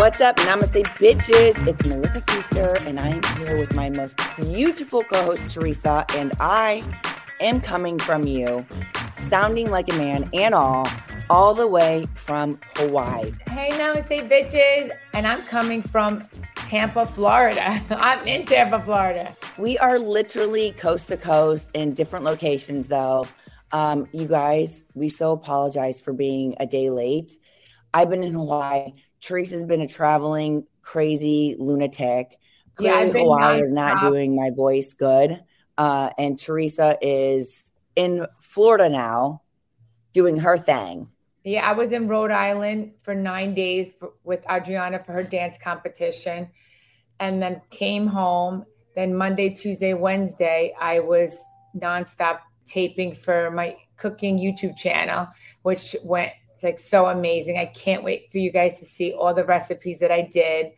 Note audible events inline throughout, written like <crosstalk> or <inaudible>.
What's up? Namaste, bitches. It's Melissa Pfeister, and I am here with my most beautiful co host, Teresa. And I am coming from you, sounding like a man and all, all the way from Hawaii. Hey, Namaste, bitches. And I'm coming from Tampa, Florida. <laughs> I'm in Tampa, Florida. We are literally coast to coast in different locations, though. Um, you guys, we so apologize for being a day late. I've been in Hawaii. Teresa's been a traveling crazy lunatic. Clearly, yeah, Hawaii is not doing my voice good. Uh, and Teresa is in Florida now doing her thing. Yeah, I was in Rhode Island for nine days for, with Audriana for her dance competition and then came home. Then Monday, Tuesday, Wednesday, I was nonstop taping for my cooking YouTube channel, which went like so amazing. I can't wait for you guys to see all the recipes that I did.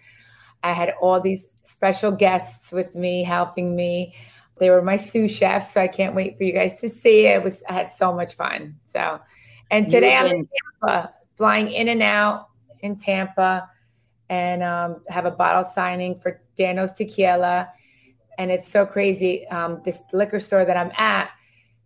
I had all these special guests with me helping me. They were my sous chefs, so I can't wait for you guys to see it. it was I had so much fun. So, and today I'm in Tampa, flying in and out in Tampa, and um, have a bottle signing for Dano's Tequila. And it's so crazy. Um, this liquor store that I'm at,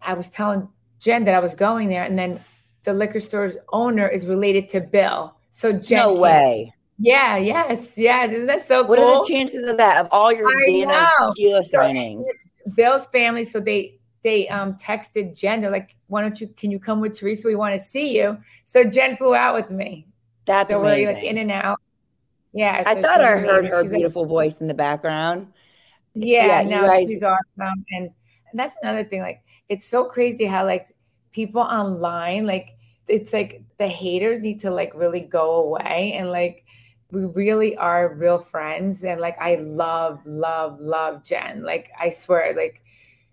I was telling Jen that I was going there, and then the liquor store's owner is related to Bill. So Jen, no way. Yeah, yes, yes. Isn't that so what cool? What are the chances of that? Of all your Dano's tequila signings? Bill's family. So they they um texted Jen. They're like, "Why don't you? Can you come with Teresa? We want to see you." So Jen flew out with me. That's so amazing. we're like in and out. Yeah, so I thought I heard her she's beautiful like, voice in the background. Yeah, yeah no, guys- she's awesome, and, and that's another thing. Like, it's so crazy how like people online, like, it's like the haters need to like really go away and like we really are real friends and like i love love love jen. Like i swear like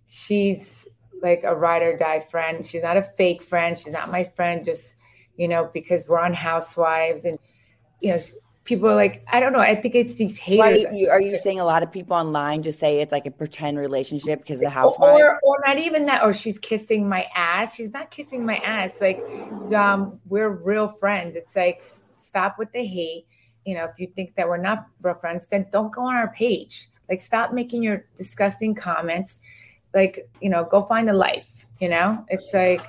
she's like a ride or die friend. She's not a fake friend. She's not my friend just you know because we're on housewives and you know people are like i don't know i think it's these haters Why, are you saying a lot of people online just say it's like a pretend relationship because the housewives or, or not even that or she's kissing my ass she's not kissing my ass like um we're real friends it's like stop with the hate you know, if you think that we're not real friends, then don't go on our page. Like, stop making your disgusting comments. Like, you know, go find a life. You know, it's like,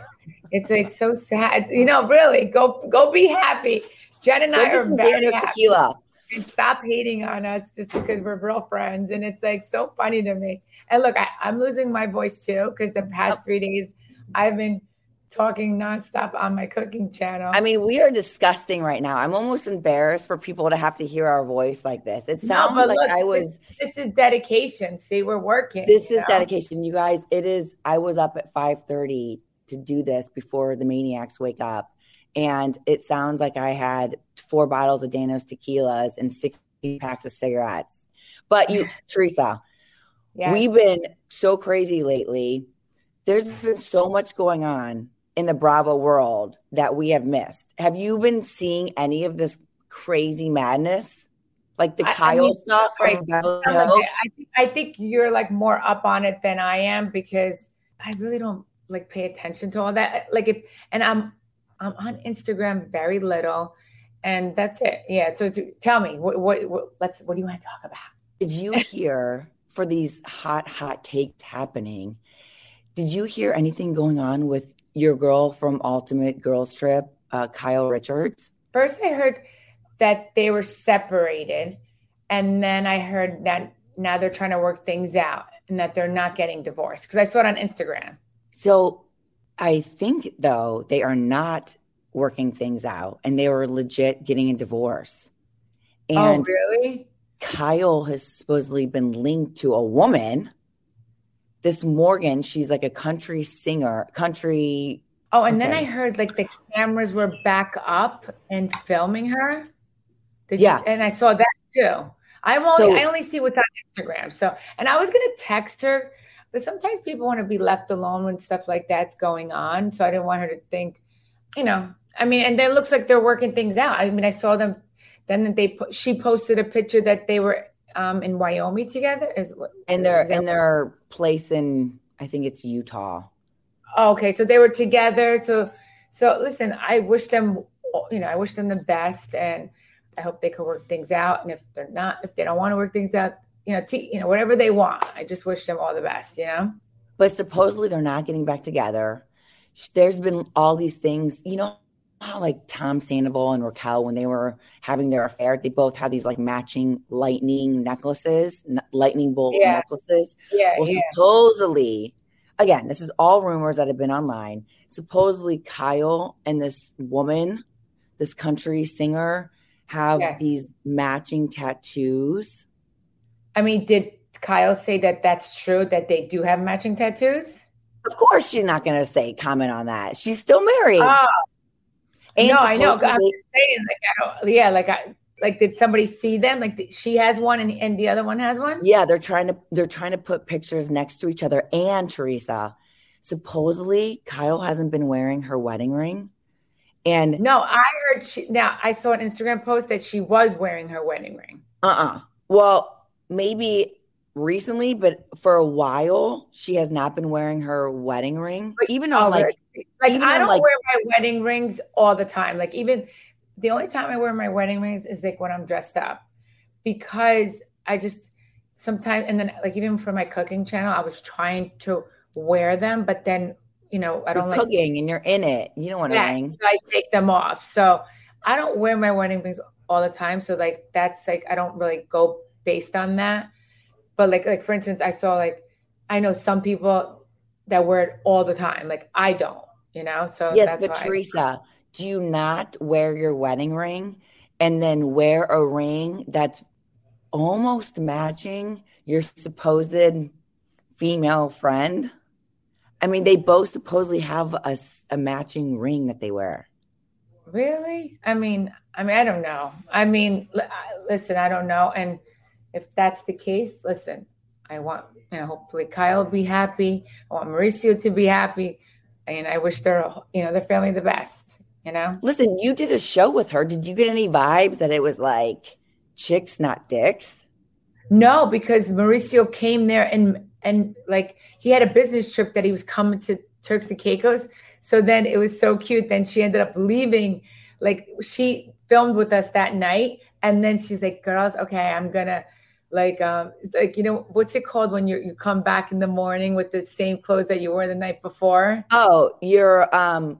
it's like so sad. You know, really, go go be happy. Jen and I are very. Tequila. And stop hating on us just because we're real friends. And it's like so funny to me. And look, I, I'm losing my voice too because the past three days I've been talking nonstop on my cooking channel. I mean, we are disgusting right now. I'm almost embarrassed for people to have to hear our voice like this. It sounds no, like look, I was. This, this, is dedication. See, we're working. This is know? dedication, you guys. It is. I was up at 5:30 to do this before the maniacs wake up, and it sounds like I had four bottles of Dano's tequilas and 60 packs of cigarettes. But you, <laughs> Teresa, yes. we've been so crazy lately. There's been so much going on in the Bravo world that we have missed. Have you been seeing any of this crazy madness? Like the I, Kyle I mean, stuff Beverly I, think, I think you're like more up on it than I am because I really don't like pay attention to all that. Like if and I'm I'm on Instagram very little, and that's it. Yeah. So to, tell me what, what what let's what do you want to talk about? Did you <laughs> hear for these hot hot takes happening? Did you hear anything going on with your girl from Ultimate Girls Trip, uh, Kyle Richards? First, I heard that they were separated, and then I heard that now they're trying to work things out and that they're not getting divorced because I saw it on Instagram. So I think though they are not working things out and they were legit getting a divorce. Oh, and oh, really? Kyle has supposedly been linked to a woman this Morgan, she's like a country singer, country. Oh, and okay. then I heard like the cameras were back up and filming her. Did yeah, you, and I saw that too. I'm only so, I only see what's on Instagram. So, and I was gonna text her, but sometimes people want to be left alone when stuff like that's going on. So I didn't want her to think, you know. I mean, and then it looks like they're working things out. I mean, I saw them. Then they she posted a picture that they were um, in Wyoming together? Is what? And their and their place in I think it's Utah. okay, so they were together. So so listen, I wish them you know I wish them the best, and I hope they can work things out. And if they're not, if they don't want to work things out, you know, t- you know, whatever they want, I just wish them all the best. You know. But supposedly they're not getting back together. There's been all these things, you know, how like Tom Sandoval and Raquel, when they were having their affair, they both had these like matching lightning necklaces, n- lightning bolt Yeah. necklaces. Yeah. Well, yeah. supposedly, again, this is all rumors that have been online. Supposedly, Kyle and this woman, this country singer, have Yes. these matching tattoos. I mean, did Kyle say that that's true that they do have matching tattoos? Of course, she's not going to say comment on that. She's still married. Oh, And no, I know. I'm just saying, like, I don't, yeah, like, I, like, did somebody see them? Like, she has one and, and the other one has one? Yeah, they're trying to they're trying to put pictures next to each other. And Teresa, supposedly Kyle hasn't been wearing her wedding ring, and No, I heard she, now I saw an Instagram post that she was wearing her wedding ring. uh-uh. Well, maybe recently, but for a while she has not been wearing her wedding ring. But- Even on Oh, like like, even I on, don't like- wear my wedding rings all the time. Like, even the only time I wear my wedding rings is like when I'm dressed up because I just sometimes, and then like even for my cooking channel, I was trying to wear them, but then, you know, I don't like cooking and you're in it. You don't want a Yeah, ring. so I take them off. So I don't wear my wedding rings all the time. So like that's like I don't really go based on that. But like like for instance, I saw like I know some people that wear it all the time. Like I don't, you know. So Yes, that's but. Teresa, do you not wear your wedding ring and then wear a ring that's almost matching your supposed female friend? I mean, they both supposedly have a, a matching ring that they wear. Really? I mean, I mean, I don't know. I mean, li- listen, I don't know. And if that's the case, listen, I want, you know, hopefully Kyle will be happy. I want Mauricio to be happy. And I wish their, you know, their family the best, you know? Listen, you did a show with her. Did you get any vibes that it was like chicks, not dicks? No, because Mauricio came there and, and like he had a business trip that he was coming to Turks and Caicos. So then it was so cute. Then she ended up leaving. Like she filmed with us that night, and then she's like, "Girls, okay, I'm gonna like um like you know what's it called when you you come back in the morning with the same clothes that you wore the night before? Oh, your um,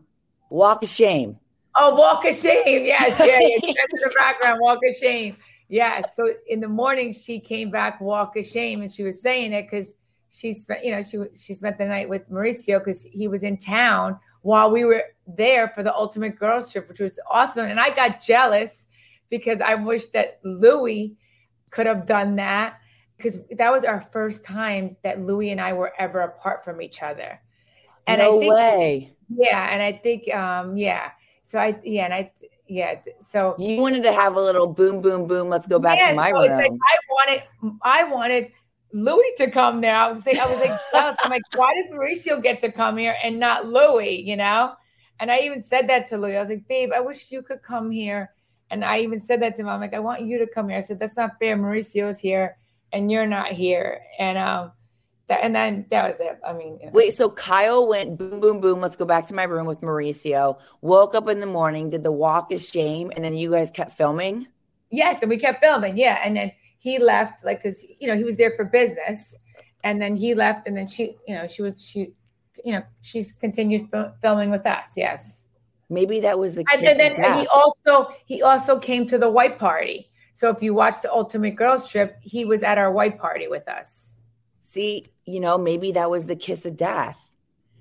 walk of shame. Oh, walk of shame. Yes, yeah, in <laughs> the background, walk of shame. Yes. So in the morning she came back, walk of shame, and she was saying it because she spent, you know, she she spent the night with Mauricio because he was in town while we were there for the ultimate girls trip, which was awesome. And I got jealous because I wish that Louis could have done that because that was our first time that Louis and I were ever apart from each other. And no I think way. yeah, and I think um yeah. So I yeah, and I yeah, so You wanted to have a little boom, boom, boom. Let's go back yeah, to my so room. like I wanted I wanted Louis to come there. I was like, I was like. I'm like, why did Mauricio get to come here and not Louis? You know? And I even said that to Louis. I was like, babe, I wish you could come here. And I even said that to him. I'm like, I want you to come here. I said, that's not fair. Mauricio's here and you're not here. And um that and then that was it. I mean, know. Wait, so Kyle went boom, boom, boom. Let's go back to my room with Mauricio. Woke up in the morning, did the walk of shame, and then you guys kept filming. Yes, and we kept filming. Yeah, and then he left, like, cause you know he was there for business, and then he left, and then she, you know, she was she, you know, she's continued fil- filming with us. Yes, Maybe that was the and, kiss and then and he also he also came to the white party. So if you watch the Ultimate Girls Trip, he was at our white party with us. See, you know, maybe that was the kiss of death.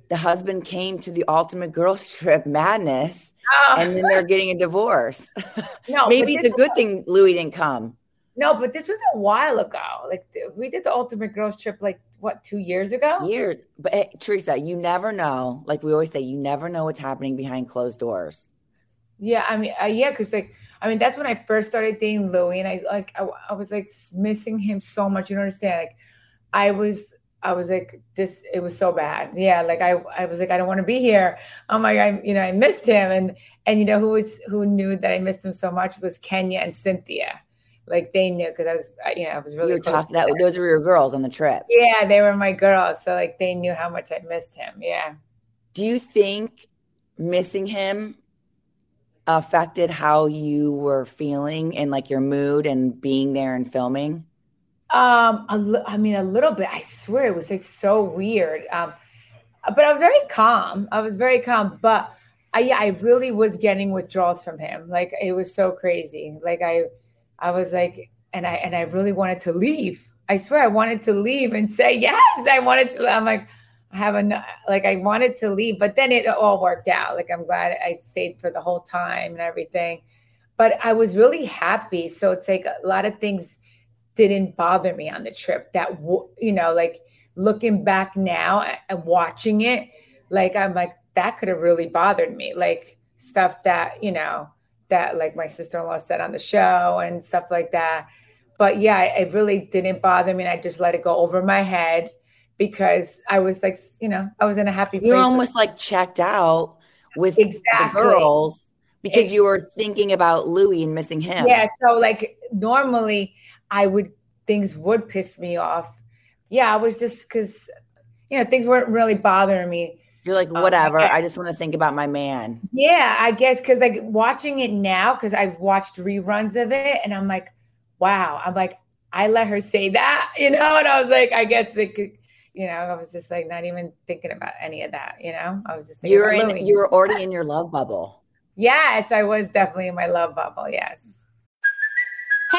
The husband came to the ultimate girls trip madness, Oh, and then they're getting a divorce. <laughs> no, maybe it's a good was- thing Louis didn't come. No, but this was a while ago. Like we did the Ultimate Girls Trip, like what, two years ago? Years, but hey, Teresa, you never know. Like we always say, you never know what's happening behind closed doors. Yeah, I mean, uh, yeah, because like, I mean, that's when I first started dating Louis, and I like, I, I was like missing him so much. You don't understand? Like, I was, I was like, this, it was so bad. Yeah, like I, I was like, I don't want to be here. Oh my god, you know, I missed him, and and you know who was who knew that I missed him so much was Kenya and Cynthia. Like they knew because I was, you know, I was really you were talking that those were your girls on the trip. Yeah, they were my girls, so like they knew how much I missed him. Yeah. Do you think missing him affected how you were feeling and like your mood and being there and filming? Um, a, I mean, a little bit. I swear it was like so weird. Um, but I was very calm. I was very calm, but I, yeah, I really was getting withdrawals from him. Like it was so crazy. Like I, I was like, and I and I really wanted to leave. I swear I wanted to leave and say yes. I wanted to. I'm like, I have a like I wanted to leave, but then it all worked out. Like I'm glad I stayed for the whole time and everything. But I was really happy. So it's like a lot of things didn't bother me on the trip. That you know, like looking back now and watching it, like I'm like that could have really bothered me. Like stuff that you know that like my sister-in-law said on the show and stuff like that. But yeah, it really didn't bother me. And I just let it go over my head because I was like, you know, I was in a happy place. You almost like checked out with exactly. the girls because you were thinking about Louis and missing him. Yeah. So like normally I would things would piss me off. Yeah, I was just because you know things weren't really bothering me. You're like, um, whatever. Um, I, just want to think about my man. Yeah, I guess because like watching it now, because I've watched reruns of it, and I'm like, wow. I'm like, I let her say that, <laughs> you know, and I was like, I guess it could you know, I was just like not even thinking about any of that, you know. I was just you were in you were already in your love bubble. Yes, I was definitely in my love bubble. Yes.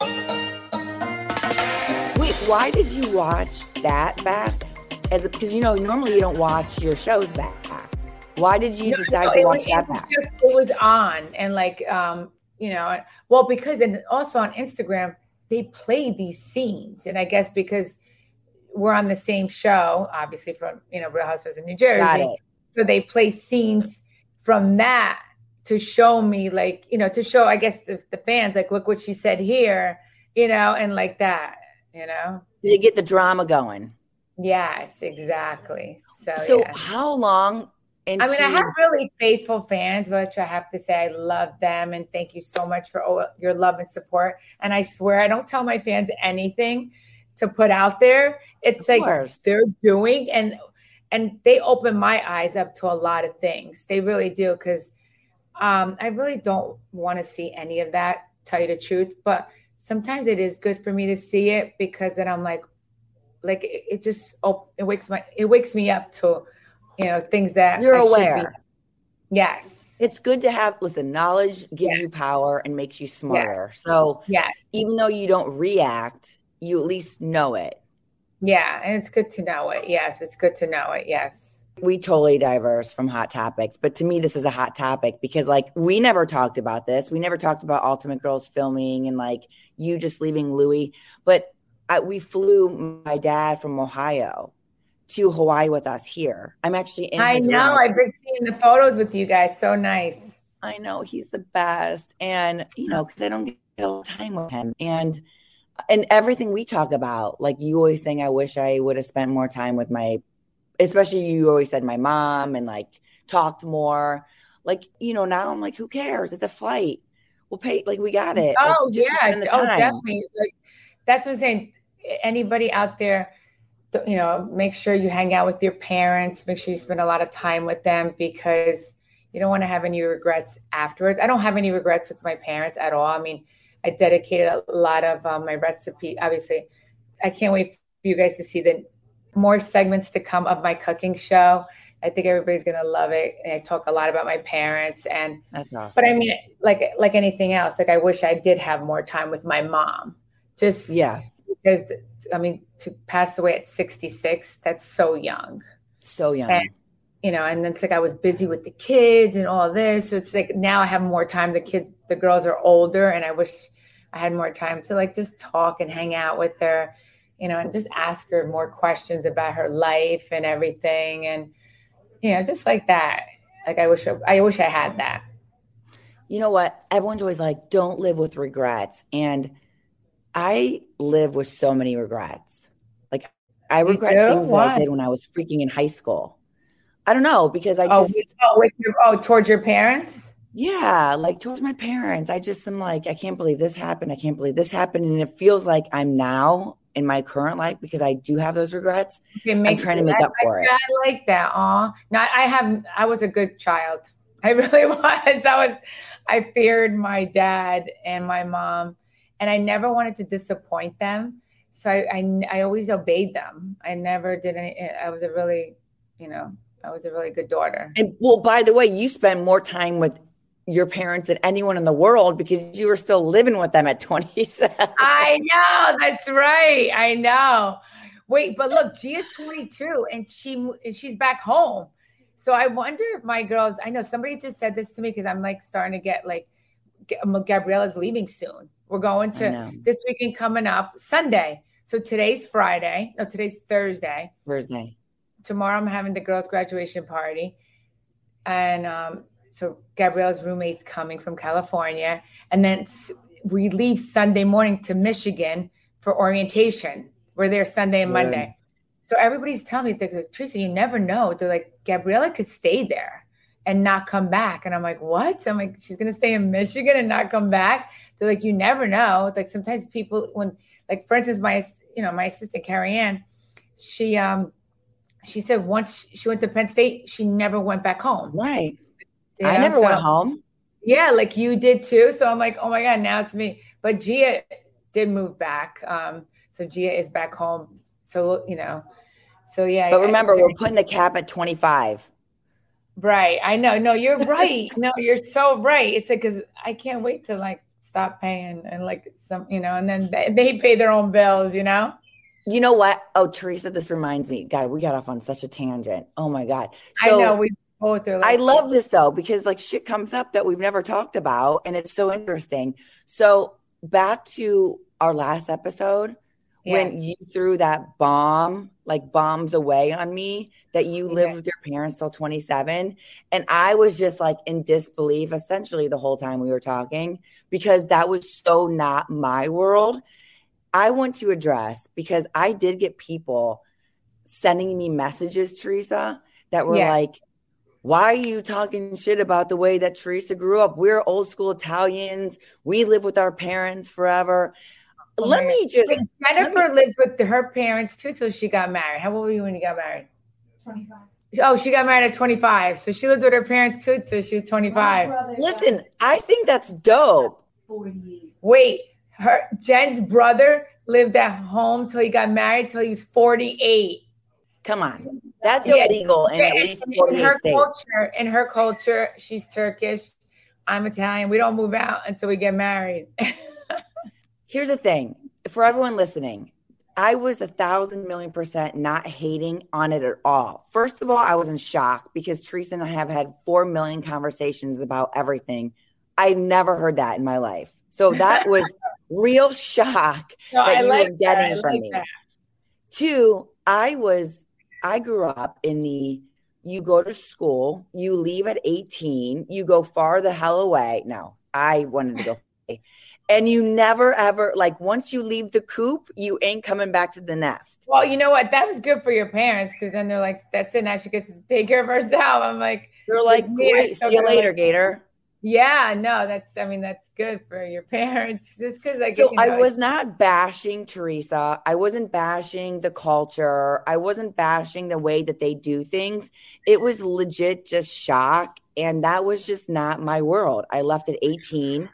Wait, why did you watch that back? As because you know normally you don't watch your shows back. Why did you no, decide no, to watch was, that back? It was on, and like um, you know, well because and also on Instagram they play these scenes, and I guess because we're on the same show, obviously from you know Real Housewives in New Jersey, so they play scenes from that to show me like you know to show I guess the, the fans like look what she said here, you know, and like that you know to get the drama going yes exactly so so yeah. how long into- I mean, I have really faithful fans, which I have to say I love them and thank you so much for all your love and support. And I swear I don't tell my fans anything to put out there. It's of like course. they're doing and and they open my eyes up to a lot of things. They really do because um, I really don't want to see any of that. Tell you the truth, but sometimes it is good for me to see it because then I'm like, like it, it just oh, it wakes my it wakes me up to, you know, things that you're I aware. Yes, it's good to have. Listen, knowledge gives yes. you power and makes you smarter. Yes. So yes, even though you don't react, you at least know it. Yeah, and it's good to know it. Yes, it's good to know it. Yes we totally diverse from hot topics but to me this is a hot topic because like we never talked about this. We never talked about ultimate girls filming and like you just leaving louis but I, we flew my dad from ohio to hawaii with us here. I'm actually in i know. room. i've been seeing the photos with you guys. So nice. I know. He's the best. And you know because i don't get a lot of time with him. And and everything we talk about like you always saying i wish i would have spent more time with my especially you always said my mom and like talked more. Like, you know, now I'm like, who cares? It's a flight. We'll pay like we got it. Oh like, yeah. Oh, definitely. Like that's what I'm saying. Anybody out there, you know, make sure you hang out with your parents, make sure you spend a lot of time with them because you don't want to have any regrets afterwards. I don't have any regrets with my parents at all. I mean, I dedicated a lot of um, my recipe. Obviously, I can't wait for you guys to see the more segments to come of my cooking show. I think everybody's gonna love it. And I talk a lot about my parents and that's awesome. But I mean, like like anything else, like I wish I did have more time with my mom. Just yes, because I mean, to pass away at 66, that's so young. So young. And, you know, and it's like I was busy with the kids and all this. So it's like now I have more time. The kids, the girls are older, and I wish I had more time to like just talk and hang out with her you know, and just ask her more questions about her life and everything. And, you know, just like that. Like I wish, I wish I had that. you know what? Everyone's always like, don't live with regrets. And I live with so many regrets. Like I regret things Why? that I did when I was freaking in high school. I don't know because I oh, just oh, with your, oh towards your parents. Yeah, like towards my parents. I just am like, I can't believe this happened. I can't believe this happened. And it feels like I'm now in my current life because I do have those regrets. I'm trying to make up for I, it. I like that. Aw. Not I have I was a good child. <laughs> I really was. I was I feared my dad and my mom, and I never wanted to disappoint them. So I, I, I always obeyed them. I never did any. I was a really, you know, I was a really good daughter. And well, by the way, you spend more time with your parents than anyone in the world because you were still living with them at 27. I know. That's right. I know. Wait, but look, Gia's 22 and she and she's back home. So I wonder if my girls, I know somebody just said this to me because I'm like starting to get like, Gabriella's leaving soon. We're going to this weekend coming up Sunday. So today's Friday. No, today's Thursday. Thursday. Tomorrow I'm having the girls' graduation party. And um, so Gabriella's roommate's coming from California. And then we leave Sunday morning to Michigan for orientation. We're there Sunday and Monday. So everybody's telling me, they're like, Teresa, you never know. They're like, Gabriella could stay there and not come back. And I'm like, what? I'm like, she's gonna stay in Michigan and not come back. They're like, you never know. Like sometimes people when like for instance, my you know, my assistant Carrie Ann, she um she said once she went to Penn State, she never went back home. Right. You I never so, went home. Yeah, like you did too. So I'm like, oh my God, now it's me. But Gia did move back. Um, so Gia is back home so, you know, so yeah. But remember, I, we're putting the cap at 25. Right. I know. No, you're <laughs> right. no, you're so right. It's like, cause I can't wait to like stop paying and like some, you know, and then they, they pay their own bills, you know? You know what? Oh, Teresa, this reminds me. God, we got off on such a tangent. Oh my God. So, I know. We Oh, both are. Like, I love this though, because like shit comes up that we've never talked about and it's so interesting. So back to our last episode, when you threw that bomb, like bombs away on me, that you lived with your parents till 27. And I was just like in disbelief essentially the whole time we were talking because that was so not my world. I want to address because I did get people sending me messages, Teresa, that were yeah. like, why are you talking shit about the way that Teresa grew up? We're old school Italians. We live with our parents forever let me just. Wait, Jennifer me, lived with her parents too till she got married. How old were you when you got married? 25. Oh, she got married at 25. So she lived with her parents too till she was 25. Listen, I think that's dope. Wait, her Jen's brother lived at home till he got married till he was 48. Come on. That's yeah. illegal in at least 48 in her states. culture, in her culture, she's Turkish. I'm Italian. We don't move out until we get married. <laughs> Here's the thing for everyone listening, I was a thousand million percent not hating on it at all. First of all, I was in shock because Teresa and I have had four million conversations about everything. I never heard that in my life. So that <laughs> was real shock no, that I you like were getting from like me. That. Two, I was, I grew up in the you go to school, you leave at 18, you go far the hell away. No, I wanted to go and you never ever like once you leave the coop, you ain't coming back to the nest. Well, you know what? That was good for your parents because then they're like, "That's it. Now she gets to take care of herself." I'm like, "You're like, great. See you later, Gator." Yeah, no, that's. I mean, that's good for your <laughs> parents, just because like. So you know, I was not bashing Teresa. I wasn't bashing the culture. I wasn't bashing the way that they do things. It was legit just shock, and that was just not my world. I left at 18.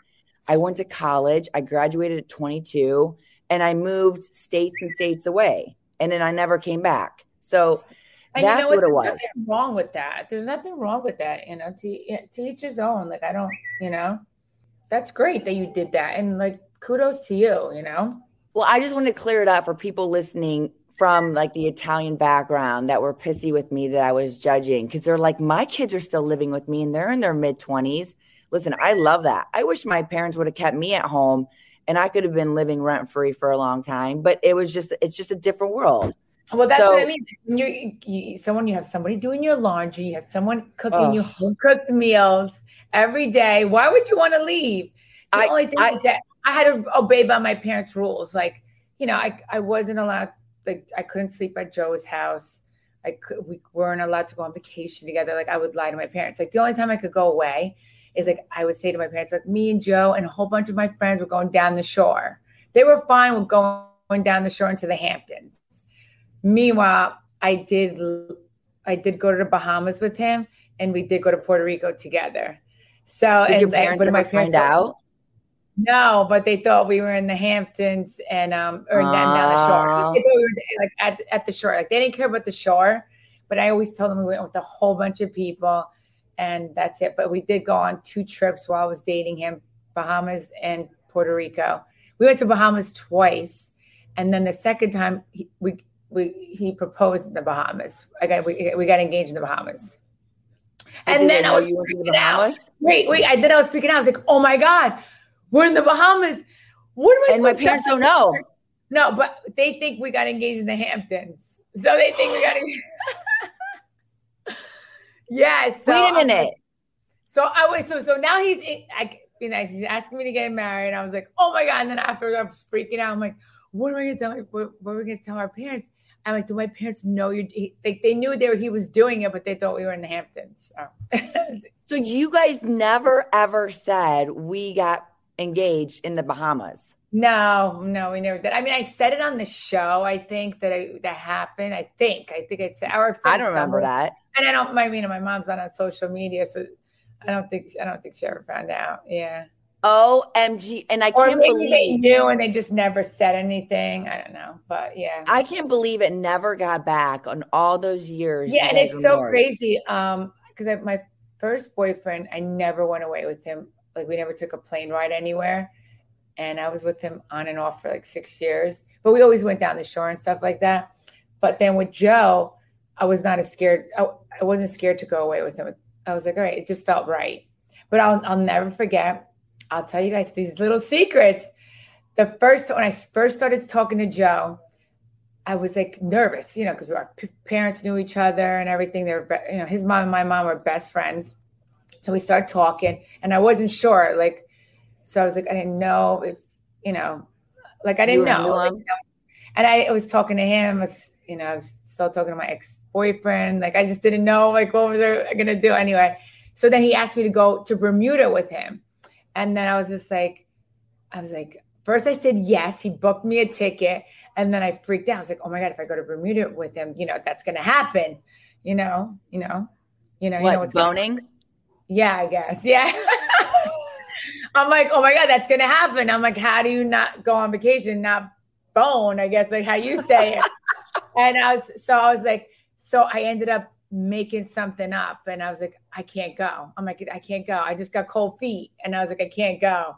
I went to college. I graduated at 22 and I moved states and states away. And then I never came back. So and that's you know what, it was. Nothing wrong with that. There's nothing wrong with that. You know, to, eh, to each his own. Like, I don't, you know, that's great that you did that. And like, kudos to you, you know? Well, I just want to clear it up for people listening from like the Italian background that were pissy with me that I was judging because they're like, my kids are still living with me and they're in their mid 20s listen, I love that. I wish my parents would have kept me at home and I could have been living rent free for a long time, but it was just, it's just a different world. Well, that's So- what I mean. When you, you, someone, you have somebody doing your laundry, you have someone cooking you home cooked meals every day. Why would you want to leave? The I- only thing I- is that I had to obey by my parents' rules. Like, you know, I I wasn't allowed. Like, I couldn't sleep at Joe's house. I could. We weren't allowed to go on vacation together. Like, I would lie to my parents. Like, the only time I could go away is like I would say to my parents, like, me and Joe and a whole bunch of my friends were going down the shore. They were fine with going down the shore into the Hamptons. Meanwhile, I did I did go to the Bahamas with him and we did go to Puerto Rico together. So Did and your parents but ever my find thought- out? No, but they thought we were in the Hamptons and um or down, down the shore. Ah. They thought we were like at, at the shore. Like they didn't care about the shore, but I always told them we went with a whole bunch of people and that's it. But we did go on two trips while I was dating him, Bahamas and Puerto Rico. We went to Bahamas twice, and then the second time he, we we he proposed in the Bahamas. I got we, we got engaged in the Bahamas. And then I was you went to the freaking out. Wait, wait. I then I was freaking out. I was like, "Oh my god, we're in the Bahamas. What am I?" And my parents do?" don't know. No, but they think we got engaged in the Hamptons, so they think we got. engaged. <laughs> yes. so Wait a minute. so I was so so now he's I, you know he's asking me to get married. I was like, oh my god! And then after I'm freaking out, I'm like, what am I gonna tell? What, what are we gonna tell our parents? I'm like, do my parents know you? He, they they knew they were, he was doing it, but they thought we were in the Hamptons. Oh. So. <laughs> So you guys never ever said we got engaged in the Bahamas. no, no, we never did. I mean, I said it on the show. I think that I, that happened. I think. I think I said. Or I've said I don't remember that. And I don't. I mean, my mom's not on social media, so I don't think. I don't think she ever found out. Yeah. OMG. And I Or can't maybe they knew and they just never said anything. I don't know, but yeah. I can't believe it never got back on all those years. yeah, and it's so married. crazy. Um, because my first boyfriend, I never went away with him. Like we never took a plane ride anywhere. And I was with him on and off for like six years. But we always went down the shore and stuff like that. But then with Joe, I was not as scared. I, I wasn't scared to go away with him. I was like, all right, it just felt right. But I'll I'll never forget. I'll tell you guys these little secrets. The first when I first started talking to Joe, I was like nervous, you know, because our p- parents knew each other and everything. They were, be- you know, his mom and my mom were best friends. So we started talking, and I wasn't sure, like, so I was like, I didn't know if, you know, like I didn't know. Like, I was- and I was talking to him, I was, you know, I was still talking to my ex boyfriend. Like I just didn't know, like, what was I gonna do anyway? So then he asked me to go to Bermuda with him, and then I was just like, I was like, first I said yes. He booked me a ticket. And then I freaked out. I was like, oh my God, if I go to Bermuda with him, you know, that's gonna happen. You know, you know, you know, you know What, what's boning? Yeah, I guess. <laughs> Yeah. I'm like, oh my God, that's gonna happen. I'm like, how do you not go on vacation, not bone? I guess like how you say it. <laughs> and I was so I was like, so I ended up making something up and I was like, I can't go. I'm like, I can't go. I just got cold feet. And I was like, I can't go.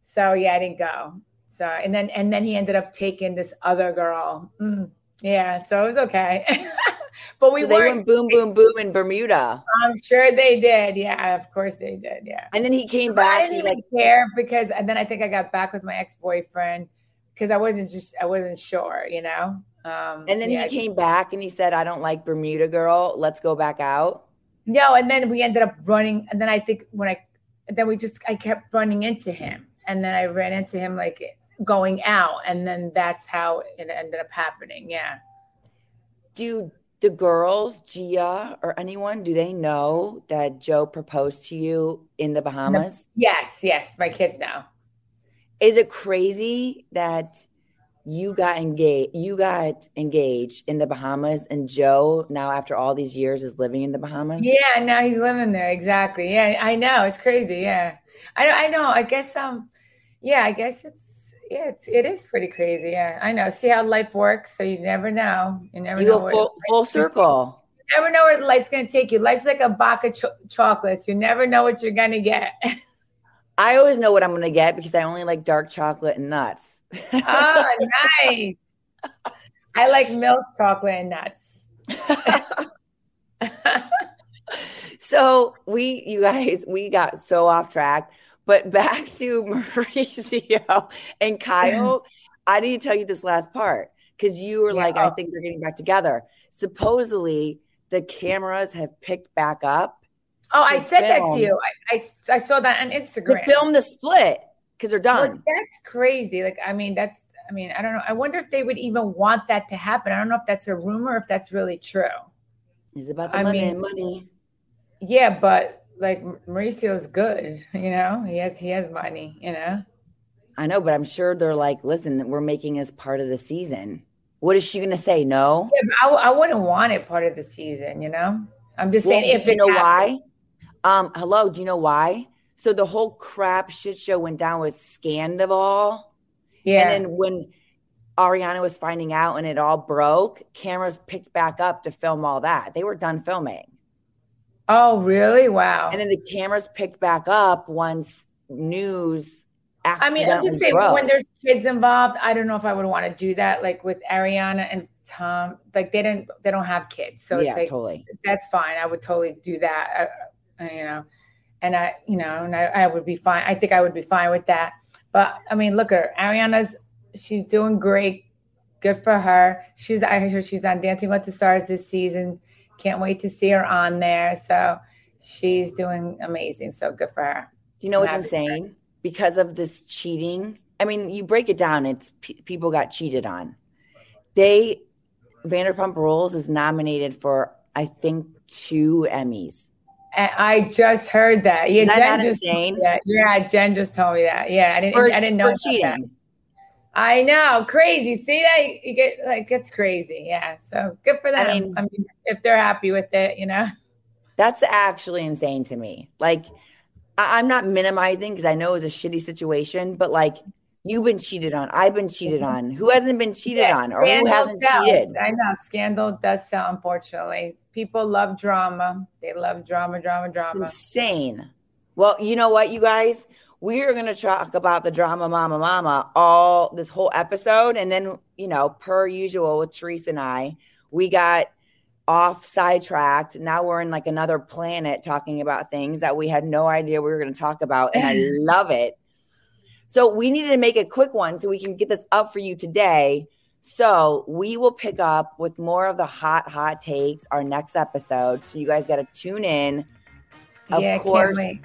So yeah, I didn't go. So and then and then he ended up taking this other girl. Mm, yeah, so it was okay. <laughs> but we So they went boom, boom, boom in Bermuda. I'm sure they did. Yeah, of course they did. Yeah. And then he came But I didn't even like, care because and then I think I got back with my ex-boyfriend because I wasn't just I wasn't sure, you know. Um and then yeah. he came back and he said, I don't like Bermuda girl. Let's go back out. No, and then we ended up running and then I think when I then we just I kept running into him and then I ran into him like going out and then that's how it ended up happening. Yeah. Do the girls, Gia or anyone, do they know that Joe proposed to you in the Bahamas? Yes, yes, my kids know. Is it crazy that you got engaged you got engaged in the Bahamas and Joe now after all these years is living in the Bahamas? Yeah, now he's living there. Exactly. Yeah, I know. It's crazy. Yeah. I know. I know. I guess um yeah, I guess it's yeah, it's it is pretty crazy. Yeah. I know. See how life works. So you never know. You never You know go full, full circle. you never know where life's gonna take you. Life's like a box of cho- chocolates. You never know what you're gonna get. <laughs> I always know what I'm gonna get because I only like dark chocolate and nuts. Ah, nice. I like milk, chocolate, and nuts. <laughs> so we you guys we got so off track but back to <laughs> mauricio and kyle i need to tell you this last part because you were Yeah. like, I think they're getting back together. Supposedly, the cameras have picked back up Oh, I to said that to you. I, I, I saw that on to Instagram. film the split because they're done. Which that's crazy. Like, I mean, that's, I mean, I don't know. I wonder if they would even want that to happen. I don't know if that's a rumor, if that's really true. It's about the I money, mean- money. Yeah, but like Mauricio's good, you know. He has he has money, you know. I know, but I'm sure they're like, listen, we're making this part of the season. What is she going to say? No. Yeah, but I, I wouldn't want it part of the season, you know. I'm just saying Well, if you know happened. why? Um, hello, do you know why? So the whole crap shit show went down with Scandoval. Yeah. And then when Ariana was finding out and it all broke, cameras picked back up to film all that. They were done filming. oh, really? Wow. And then the cameras picked back up once news I mean, I'm just saying broke. when there's kids involved, I don't know if I would want to do that. Like with Ariana and Tom, like they didn't, they don't have kids, so yeah, it's like totally. that's fine. I would totally do that. Uh, uh, you know, and I, you know, and I, I would be fine. I think I would be fine with that. But I mean, look at her. Ariana's, she's doing great. Good for her. She's, I heard she's on Dancing with the Stars this season. Can't wait to see her on there. So she's doing amazing. So good for her. Do you know what's insane? Because of this cheating, I mean, you break it down, it's pe- people got cheated on. They, Vanderpump Rules is nominated for, I think, two Emmys. And I just heard that. Yeah, that Jen just told me that. Yeah, Jen just told me that. Yeah, I didn't. For, I didn't know for about that. cheating. I know, crazy. See that you get like it's crazy. Yeah, so good for them. I I mean- mean, if they're happy with it, you know. That's actually insane to me. Like, I- I'm not minimizing because I know it was a shitty situation, but like, you've been cheated on. I've been cheated on. Who hasn't been cheated Yeah, on or who hasn't sells. cheated? I know scandal does sell. Unfortunately, people love drama. They love drama, drama, drama. Insane. Well, you know what, you guys? We are going to talk about the drama mama mama all this whole episode. And then, you know, per usual with Teresa and I, we got off sidetracked. Now we're in like another planet talking about things that we had no idea we were going to talk about. And I <laughs> love it. So we needed to make a quick one so we can get this up for you today. So we will pick up with more of the hot, hot takes our next episode. So you guys got to tune in. Of yeah, course. can't wait.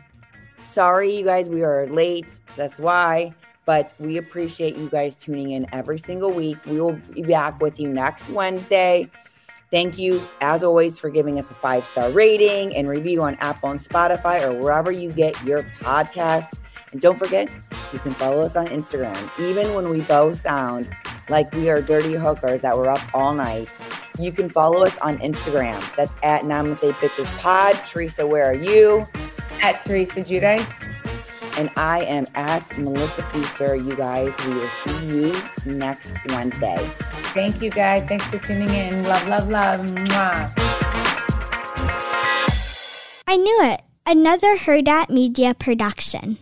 Sorry, you guys, we are late. That's why. But we appreciate you guys tuning in every single week. We will be back with you next Wednesday. Thank you, as always, for giving us a five star rating and review on Apple and Spotify or wherever you get your podcasts. And don't forget, you can follow us on Instagram. Even when we both sound like we are dirty hookers that were up all night, you can follow us on Instagram. That's at Namaste Bitches Pod. Teresa, where are you? At Teresa Giudice. And I am at Melissa Pfeister. You guys, we will see you next Wednesday. Thank you guys. Thanks for tuning in. Love, love, love. Mwah. I knew it. Another Herd at Media production.